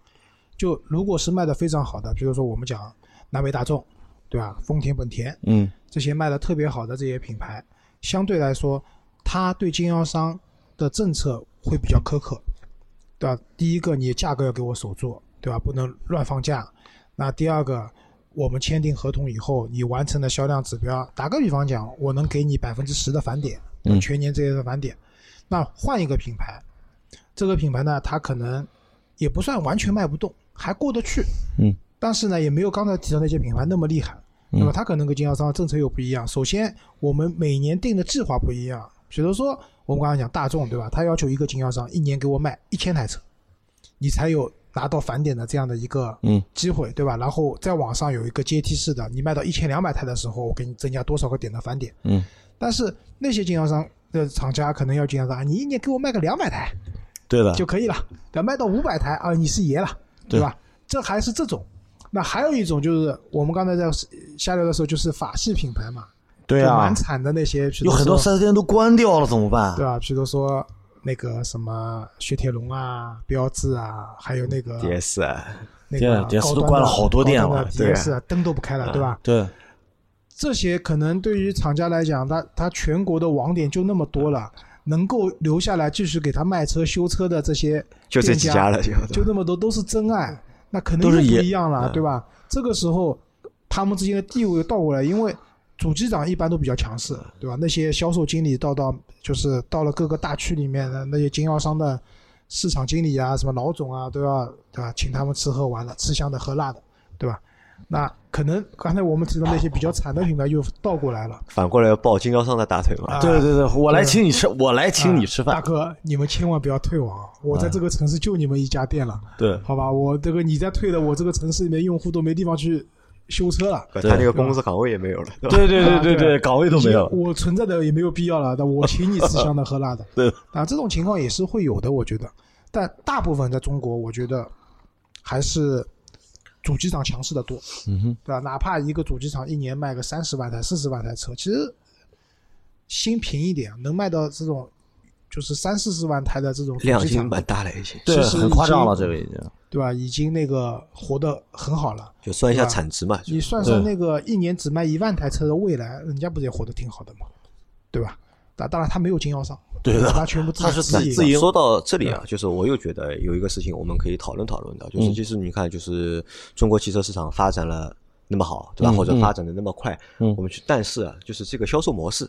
就如果是卖的非常好的，比如说我们讲南北大众，对吧？丰田、本田嗯这些卖的特别好的这些品牌，相对来说，它对经销商的政策会比较苛刻，对吧？第一个，你价格要给我守住，对吧？不能乱放价。那第二个，我们签订合同以后，你完成的销量指标，打个比方讲，我能给你百分之十的返点，嗯全年这些的返点。那换一个品牌，这个品牌呢，它可能也不算完全卖不动，还过得去。嗯，但是呢，也没有刚才提到那些品牌那么厉害。嗯那么它可能跟经销商的政策又不一样。首先，我们每年定的计划不一样。比如说，我们刚才讲大众，对吧？他要求一个经销商一年给我卖一千台车，你才有拿到返点的这样的一个嗯机会，对吧？然后在网上有一个阶梯式的，你卖到一千两百台的时候，我给你增加多少个点的返点。嗯，但是那些经销商的厂家可能要经销商啊，你一年给我卖个两百台对的，就可以了，等卖到五百台啊，你是爷了，对吧？这还是这种。那还有一种就是我们刚才在下聊的时候，就是法系品牌嘛，对啊蛮，惨的那些，有很多说 4S 店都关掉了，怎么办？对吧？比如说那个什么雪铁龙啊、标致啊，还有那个 DS 啊，那个高端的都关了好多店了高端的对。啊 DS 啊灯都不开了，对吧？对，这些可能对于厂家来讲，它它全国的网点就那么多了，能够留下来继续给他卖车、修车的这些就这几店家了，就。就那么多都是真爱，那肯定都是不一样了，嗯。对吧？这个时候他们之间的地位又倒过来，因为主机长一般都比较强势，对吧？那些销售经理到到就是到了各个大区里面的那些经销商的市场经理啊，什么老总啊，都要对吧？请他们吃喝玩乐，吃香的喝辣的，对吧？那可能刚才我们提到那些比较惨的品牌又倒过来了。反过来要抱经销商的大腿嘛。啊对对对，我来请你吃，我来请你吃啊大。哥，你们千万不要退网，我在这个城市就你们一家店了，对，好吧？我这个你再退了，我这个城市里面用户都没地方去修车了。他那个工资岗位也没有了，对吧？对对对啊对岗位都没有。我存在的也没有必要了，但我请你吃香的喝辣的。(laughs) 对啊，这种情况也是会有的，我觉得。但大部分在中国，我觉得还是主机厂强势的多，嗯哼，对吧？哪怕一个主机厂一年卖个三十万台、四十万台车，其实心平一点，能卖到这种就是三四十万台的这种主量已经机厂，蛮大了，一些。对，很夸张了，这个已经。对吧？已经那个活得很好了。就算一下产值嘛，你算算那个一年只卖一万台车的未来，人家不是也活得挺好的嘛？对吧？当当然他没有经销商，对的他全部自他是己自营自营说到这里啊，就是我又觉得有一个事情我们可以讨论讨论的，就是嗯其实你看，就是中国汽车市场发展了那么好，对吧？嗯或者发展的那么快，嗯我们去，但是啊，就是这个销售模式，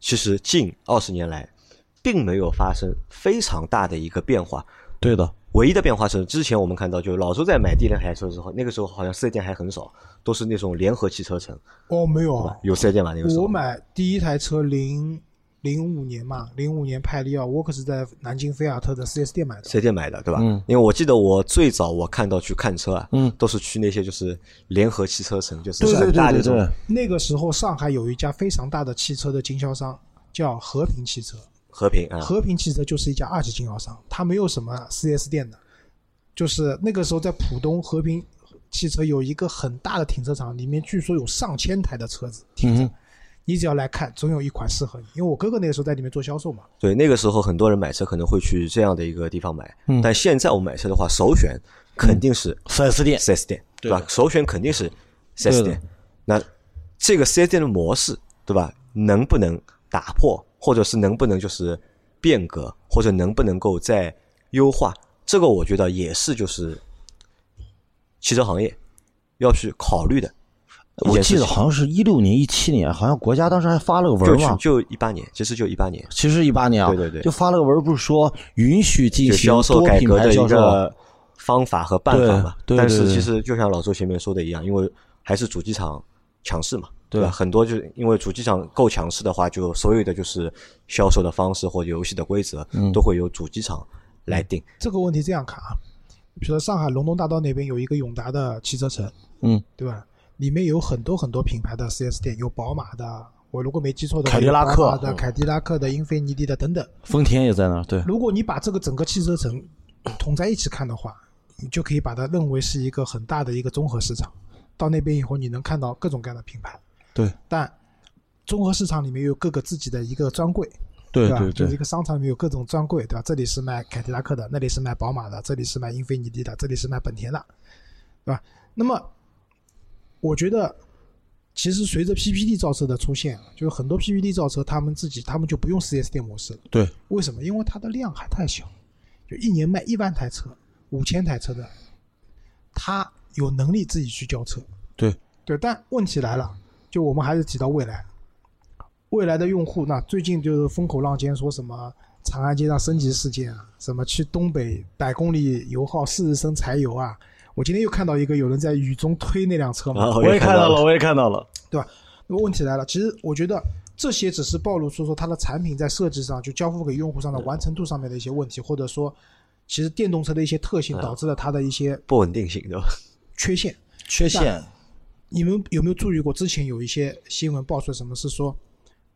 其实近二十年来并没有发生非常大的一个变化。对的，唯一的变化是，之前我们看到，就是老周在买第一台车的时候，那个时候好像四 S 店还很少，都是那种联合汽车城，哦，没有啊？，有四 S 店吧？那个时候我买第一台车零零五年嘛，零五年派利奥，我可是在南京菲亚特的四 S 店买的。四 S 店买的，对吧？嗯因为我记得我最早我看到去看车啊，嗯都是去那些就是联合汽车城，就是很大的那种对对对，那个时候上海有一家非常大的汽车的经销商，叫和平汽车。和平啊，和平汽车就是一家二级经销商，它没有什么 4S 店的，就是那个时候在浦东和平汽车有一个很大的停车场，里面据说有上千台的车子停着。嗯你只要来看，总有一款适合你。因为我哥哥那个时候在里面做销售嘛，对，那个时候很多人买车可能会去这样的一个地方买，嗯。但现在我们买车的话，首选肯定是四 S 店，四 S 店，对。吧？首选肯定是四 S 店。那这个四 S 店的模式，对吧？能不能打破，或者是能不能就是变革，或者能不能够再优化？这个我觉得也是就是汽车行业要去考虑的我。记得好像是一六年、一七年，好像国家当时还发了个文嘛，就就一八年，其实就一八年，其实一八年啊，对对对就发了个文，不是说允许进行销售多品改革的一牌销售，个方法和办法嘛。但是其实就像老周前面说的一样，因为还是主机厂强势嘛，对吧？很多就是因为主机厂够强势的话，就所有的就是销售的方式或者游戏的规则，嗯都会由主机厂来定。这个问题这样看啊，比如说上海龙东大道那边有一个永达的汽车城，嗯，对吧？里面有很多很多品牌的 4S 店，有宝马的，我如果没记错的话，凯迪拉克的、嗯凯迪拉克的、英菲尼迪的等等。丰田也在那儿，对，如果你把这个整个汽车城统在一起看的话，你就可以把它认为是一个很大的一个综合市场。到那边以后，你能看到各种各样的品牌，对，但综合市场里面有各个自己的一个专柜，对对对，就是一个商场里面有各种专柜，对吧？这里是卖凯迪拉克的，那里是卖宝马的，这里是卖英菲尼迪的，这里是卖本田的，对吧？那么，我觉得其实随着 PPT 造车的出现，就是很多 PPT 造车他们自己他们就不用 4S 店模式了。对，为什么？因为它的量还太小，就一年卖一万台车、五千台车的，他有能力自己去交车。对对，但问题来了，就我们还是提到未来，未来的用户，那最近就是风口浪尖，说什么长安街上升级事件啊，什么去东北百公里油耗四十升柴油啊。我今天又看到一个有人在雨中推那辆车嘛，啊 (laughs) 我也看到了，我也看到了，对吧？那么问题来了，其实我觉得这些只是暴露出说它的产品在设计上，就交付给用户上的完成度上面的一些问题，或者说，其实电动车的一些特性导致了它的一些不稳定性，对吧？缺陷。缺陷，你们有没有注意过？之前有一些新闻爆出什么是说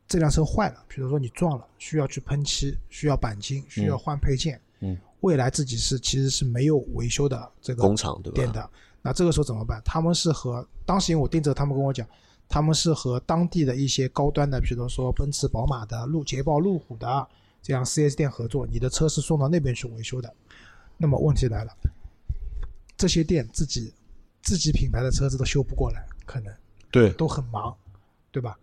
这辆车坏了，比如说你撞了，需要去喷漆，需要钣金，需要换配件。嗯，未来自己是其实是没有维修的这个工厂对吧店的。那这个时候怎么办？他们是和当时因为我盯着他们跟我讲，他们是和当地的一些高端的，比如说奔驰、宝马的、路捷豹、路虎的这样 4S 店合作，你的车是送到那边去维修的。那么问题来了，这些店自己自己品牌的车子都修不过来，可能对都很忙，对吧？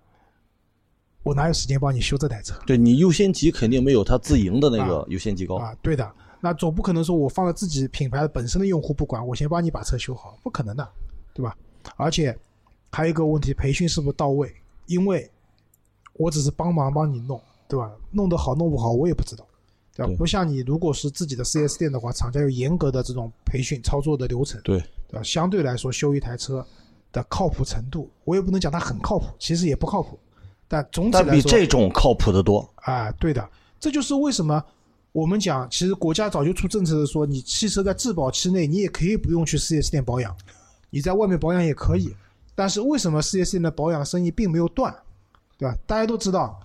我哪有时间帮你修这台车对，你优先级肯定没有他自营的那个啊优先级高，啊？对的，那总不可能说我放在自己品牌本身的用户不管，我先帮你把车修好，不可能的，对吧？而且还有一个问题，培训是不是到位？因为我只是帮忙帮你弄，对吧？弄得好弄不好我也不知道，对不像你如果是自己的 4S 店的话，厂家有严格的这种培训操作的流程，对对吧？相对来说，修一台车的靠谱程度，我也不能讲它很靠谱，其实也不靠谱。但总体但比来说，这种靠谱的多，啊，对的，这就是为什么我们讲，其实国家早就出政策的说，你汽车在质保期内，你也可以不用去 4S 店保养，你在外面保养也可以。但是为什么 4S 店的保养生意并没有断，对吧？大家都知道，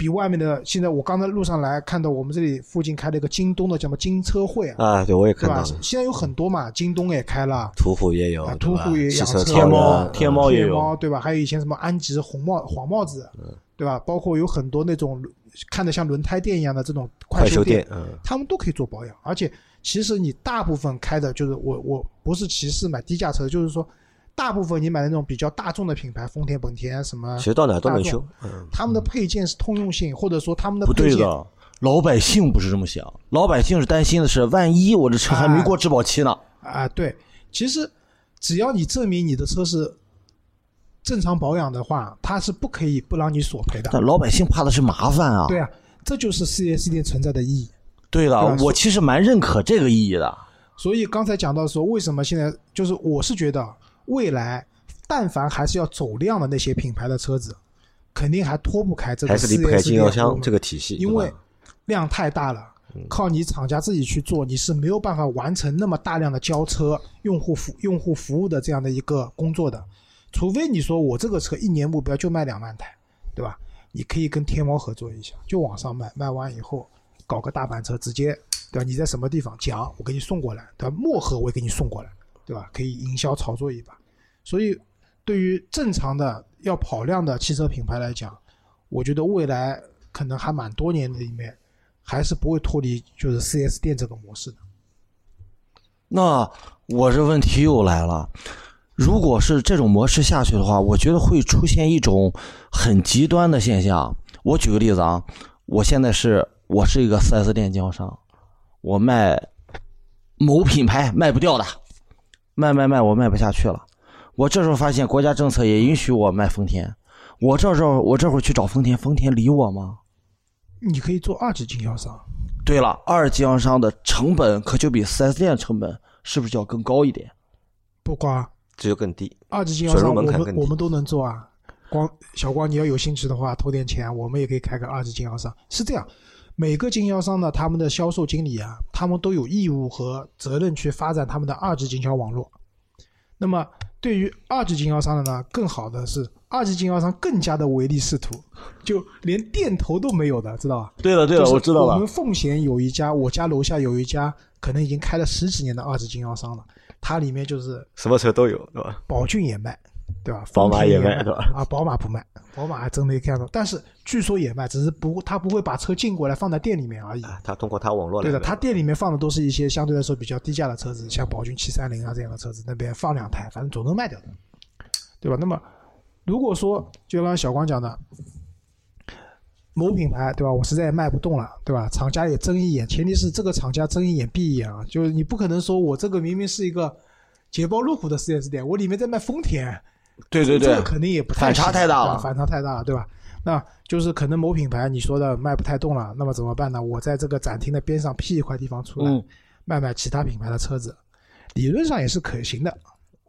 比外面的现在我刚才路上来看到我们这里附近开了一个京东的叫什么金车会啊，啊，对，我也看到了，？现在有很多嘛，京东也开了。途虎也有啊，途虎也汽养车天猫嗯天猫也有猫对吧？还有以前什么安吉红帽黄帽子，嗯对吧？包括有很多那种看着像轮胎店一样的这种快修修店嗯他们都可以做保养。而且其实你大部分开的就是我我不是歧视买低价车，就是说大部分你买的那种比较大众的品牌，丰田、本田什么其，实到哪都能修他们的配件是通用性，或者说他们的不配件对的，老百姓不是这么想，老百姓是担心的是，万一我这车还没过质保期呢？啊，对，其实只要你证明你的车是正常保养的话，它是不可以不让你索赔的。但老百姓怕的是麻烦啊。对啊，这就是 4S 店存在的意义。对的对，我其实蛮认可这个意义的。所以刚才讲到说，为什么现在就是我是觉得未来，但凡还是要走量的那些品牌的车子，肯定还脱不开这个还是离不开 4S 经销店商这个体系，因为量太大了，靠你厂家自己去做，你是没有办法完成那么大量的交车、用户服用户服务的这样的一个工作的。除非你说我这个车一年目标就卖两万台，对吧？你可以跟天猫合作一下，就网上卖，卖完以后搞个大板车，直接对吧？你在什么地方讲，我给你送过来，对吧？漠河我也给你送过来，对吧？可以营销炒作一把。所以，对于正常的要跑量的汽车品牌来讲，我觉得未来可能还蛮多年的里面，还是不会脱离就是 4S 店这个模式的。那我这问题又来了，如果是这种模式下去的话，我觉得会出现一种很极端的现象。我举个例子啊，我现在是我是一个 4S 店经销商，我卖某品牌卖不掉的，卖卖卖我卖不下去了。我这时候发现国家政策也允许我卖丰田，我这时候我这会儿去找丰田，丰田理我吗？你可以做二级经销商，对了，二级经销商的成本可就比四 S 店成本是不是就要更高一点？不光这就更低。二级经销商，我们我们都能做啊。光小光，你要有兴趣的话，投点钱，我们也可以开个二级经销商。是这样，每个经销商呢，他们的销售经理啊，他们都有义务和责任去发展他们的二级经销网络。那么，对于二级经销商的呢，更好的是二级经销商更加的唯利是图，就连店头都没有的，知道吧？对了对了，我知道我们奉贤有一家，我家楼下有一家，可能已经开了十几年的二级经销商了。它里面就是什么车都有，对吧？宝骏也卖，对吧？宝马也也卖对吧啊，宝马不卖，宝马还真没看到，但是据说也卖，只是不，他不会把车进过来放在店里面而已。啊，他通过他网络来对的，他店里面放的都是一些相对来说比较低价的车子，像宝骏七三零啊这样的车子，那边放两台，反正总能卖掉的，对吧？那么如果说就像小光讲的，某品牌对吧，我实在也卖不动了，对吧？厂家也睁一眼，前提是这个厂家睁一眼闭一眼啊，就是你不可能说我这个明明是一个捷豹路虎的 4S 店，我里面在卖丰田，对对对这个，肯定也不太反差太大了反差太大了，对吧？那就是可能某品牌你说的卖不太动了，那么怎么办呢？我在这个展厅的边上辟一块地方出来，嗯卖卖其他品牌的车子，理论上也是可行的，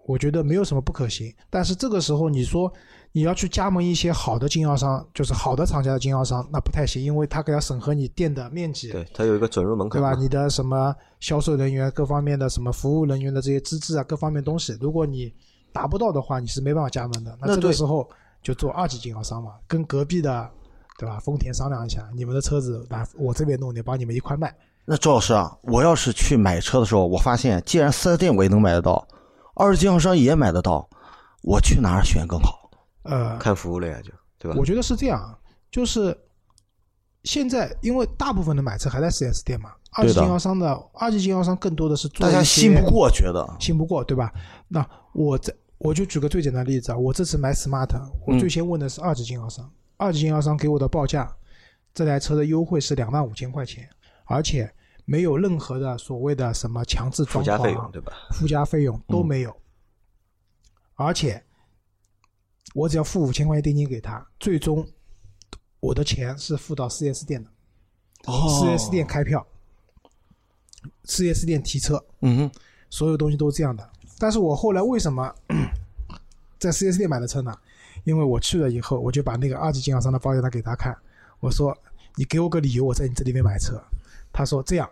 我觉得没有什么不可行。但是这个时候你说你要去加盟一些好的经销商，就是好的厂家的经销商，那不太行，因为他可要审核你店的面积，对，他有一个准入门槛，对吧？你的什么销售人员各方面的什么服务人员的这些资质啊，各方面东西，如果你达不到的话，你是没办法加盟的。那这个时候就做二级经销商嘛，跟隔壁的，对吧？丰田商量一下，你们的车子来我这边弄点，帮你们一块卖。那周老师啊，我要是去买车的时候，我发现既然四 S 店我也能买得到，二级经销商也买得到，我去哪儿选更好？呃，看服务了呀，就对吧？我觉得是这样，就是现在因为大部分的买车还在四 S 店嘛，二级经销商的二级经销商更多的是做大家信不过，觉得信不过，对吧？那我这我就举个最简单的例子啊，我这次买 smart，我嗯最先问的是二级经销商，二级经销商给我的报价，这台车的优惠是两万五千块钱，而且没有任何的所谓的什么强制装附加费用、对吧？附加费用都没有，而且我只要付五千块钱定金给他，最终我的钱是付到 4S 店的，哦 4S 店开票，4S 店提车，嗯哼，所有东西都是这样的。但是我后来为什么 (coughs) 在 4S 店买的车呢？因为我去了以后，我就把那个二级经销商的报价单给他看，我说你给我个理由，我在你这里面买车。他说这样，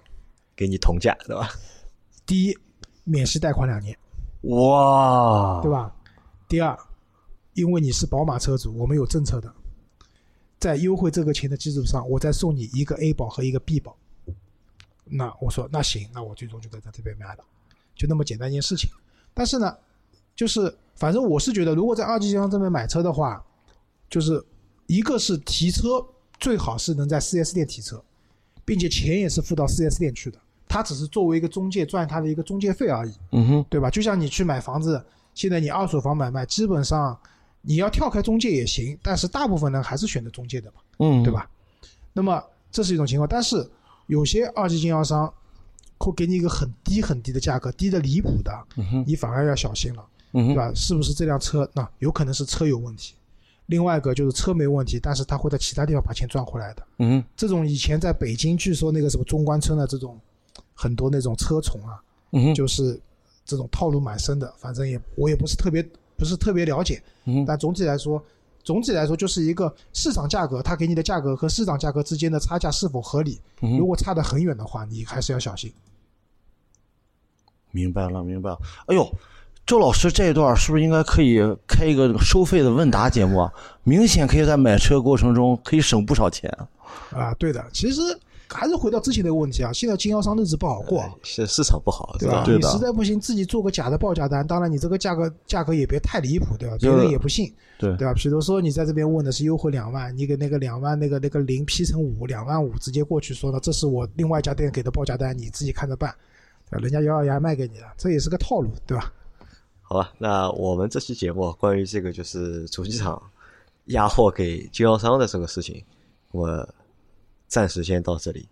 给你同价，对吧？第一，免息贷款两年，哇，对吧？第二，因为你是宝马车主，我们有政策的。在优惠这个钱的基础上，我再送你一个 A 保和一个 B 保。那我说那行，那我最终就在他这边买了，就那么简单一件事情。但是呢，就是反正我是觉得，如果在二级经销商这边买车的话，就是一个是提车最好是能在 4S 店提车，并且钱也是付到 4S 店去的，他只是作为一个中介赚他的一个中介费而已。嗯哼，对吧？就像你去买房子，现在你二手房买卖，基本上你要跳开中介也行，但是大部分人还是选择中介的嘛，嗯，对？吧？那么这是一种情况，但是有些二级经销商会给你一个很低很低的价格，低的离谱的，你反而要小心了，对吧？是不是这辆车？那有可能是车有问题，另外一个就是车没问题，但是他会在其他地方把钱赚回来的。嗯，这种以前在北京，据说那个什么中关村的这种很多那种车虫啊，嗯，就是这种套路蛮深的，反正也我也不是特别不是特别了解，嗯，但总体来说，总体来说就是一个市场价格，它给你的价格和市场价格之间的差价是否合理？嗯，如果差得很远的话，你还是要小心。明白了，明白了。哎呦，周老师这一段是不是应该可以开一个收费的问答节目啊？明显可以在买车过程中可以省不少钱。啊，对的，其实还是回到之前那个问题啊，现在经销商日子不好过，是市场不好，对吧？对你实在不行，自己做个假的报价单，当然你这个价格价格也别太离谱，对吧？别人也不信，对对吧？比如说你在这边问的是优惠两万，你给那个两万那个那个零批成五，两万五直接过去说了，这是我另外一家店给的报价单，你自己看着办？人家咬咬牙卖给你了，这也是个套路，对吧？好吧，那我们这期节目关于这个就是主机厂压货给经销商的这个事情，我暂时先到这里。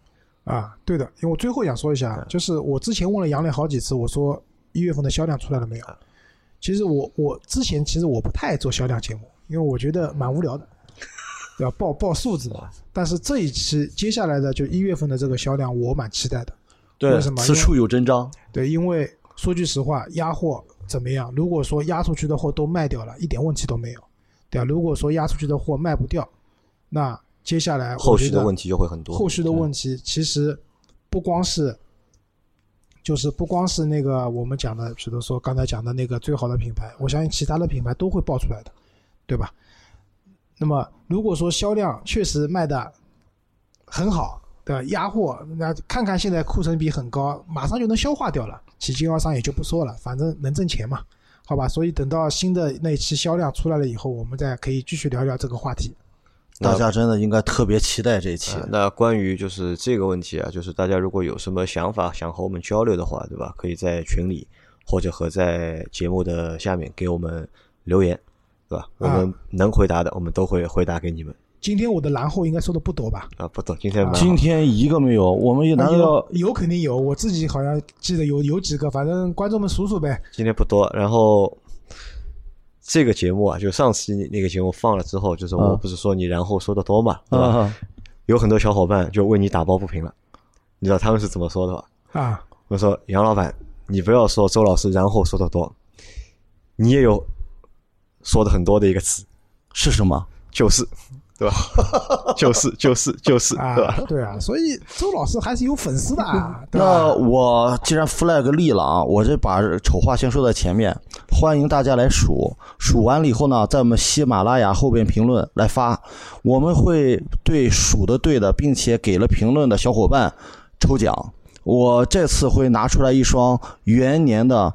啊，对的，因为我最后想说一下，就是我之前问了杨磊好几次，我说一月份的销量出来了没有？其实我我之前其实我不太爱做销量节目，因为我觉得蛮无聊的，对吧？报报数字嘛。但是这一期接下来的就一月份的这个销量，我蛮期待的。对为什，么此处有真章。对，因为说句实话，压货怎么样？如果说压出去的货都卖掉了，一点问题都没有，对吧？如果说压出去的货卖不掉，那接下来后续的问题就会很多。后续的问题其实不光是，就是不光是那个我们讲的，比如说刚才讲的那个最好的品牌，我相信其他的品牌都会爆出来的，对吧？那么如果说销量确实卖的很好，对吧？压货，那看看现在库存比很高，马上就能消化掉了，其经销商也就不说了，反正能挣钱嘛，好吧？所以等到新的那一期销量出来了以后，我们再可以继续聊聊这个话题。大家真的应该特别期待这一期呃。那关于就是这个问题啊，就是大家如果有什么想法想和我们交流的话，对吧？可以在群里或者和在节目的下面给我们留言，对吧？我们能回答的，我们都会回答给你们今天我的然后应该说的不多吧？啊。不多，今天蛮好今天一个没有，我们也难道有有肯定有，我自己好像记得有有几个，反正观众们数数呗。今天不多，然后这个节目啊，就上次那个节目放了之后，就是我嗯不是说你然后说的多嘛，对吧？啊？有很多小伙伴就为你打抱不平了，你知道他们是怎么说的吧？啊，我说杨老板，你不要说周老师然后说的多，你也有说的很多的一个词，是什么？就是，对吧？(laughs) 就是就是就是，啊对吧？，对啊，所以周老师还是有粉丝的啊，(laughs) 对？那我既然 flag 立了啊，我这把丑话先说在前面，欢迎大家来数，数完了以后呢，在我们喜马拉雅后边评论来发，我们会对数的对的，并且给了评论的小伙伴抽奖。我这次会拿出来一双元年的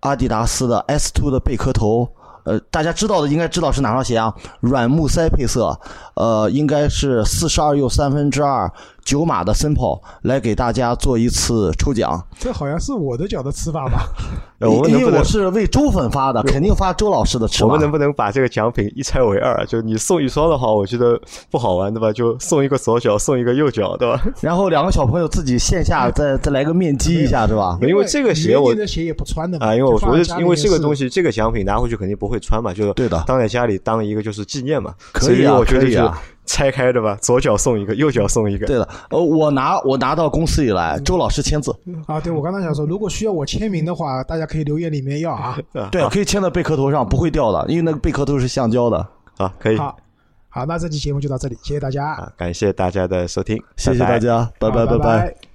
阿迪达斯的 S Two 的贝壳头。呃，大家知道的应该知道是哪双鞋啊？软木塞配色，呃，应该是四十二又三分之二九码的森炮，来给大家做一次抽奖。这好像是我的脚的吃法吧？因为我是为周粉发的，肯定发周老师的尺码我们。能不能把这个奖品一拆为二？就你送一双的话，我觉得不好玩，对吧？就送一个左脚，送一个右脚，对吧？然后两个小朋友自己线下 (laughs) 再再来个面基一下，是吧？因为这个鞋我你的鞋也不穿的啊，因为我觉得，因为这个东西，这个奖品拿回去肯定不会穿嘛，就对的当在家里当一个就是纪念嘛。可以啊我觉得就可以啊拆开的吧，左脚送一个，右脚送一个。对了，呃，我拿我拿到公司里来，周老师签字，啊，对我刚才想说，如果需要我签名的话，大家可以留言里面要啊。(laughs) 对，可以签在贝壳头上，不会掉的，因为那个贝壳头是橡胶的。啊，可以好，好，那这期节目就到这里，谢谢大家，啊，感谢大家的收听，谢谢大家，拜拜拜。拜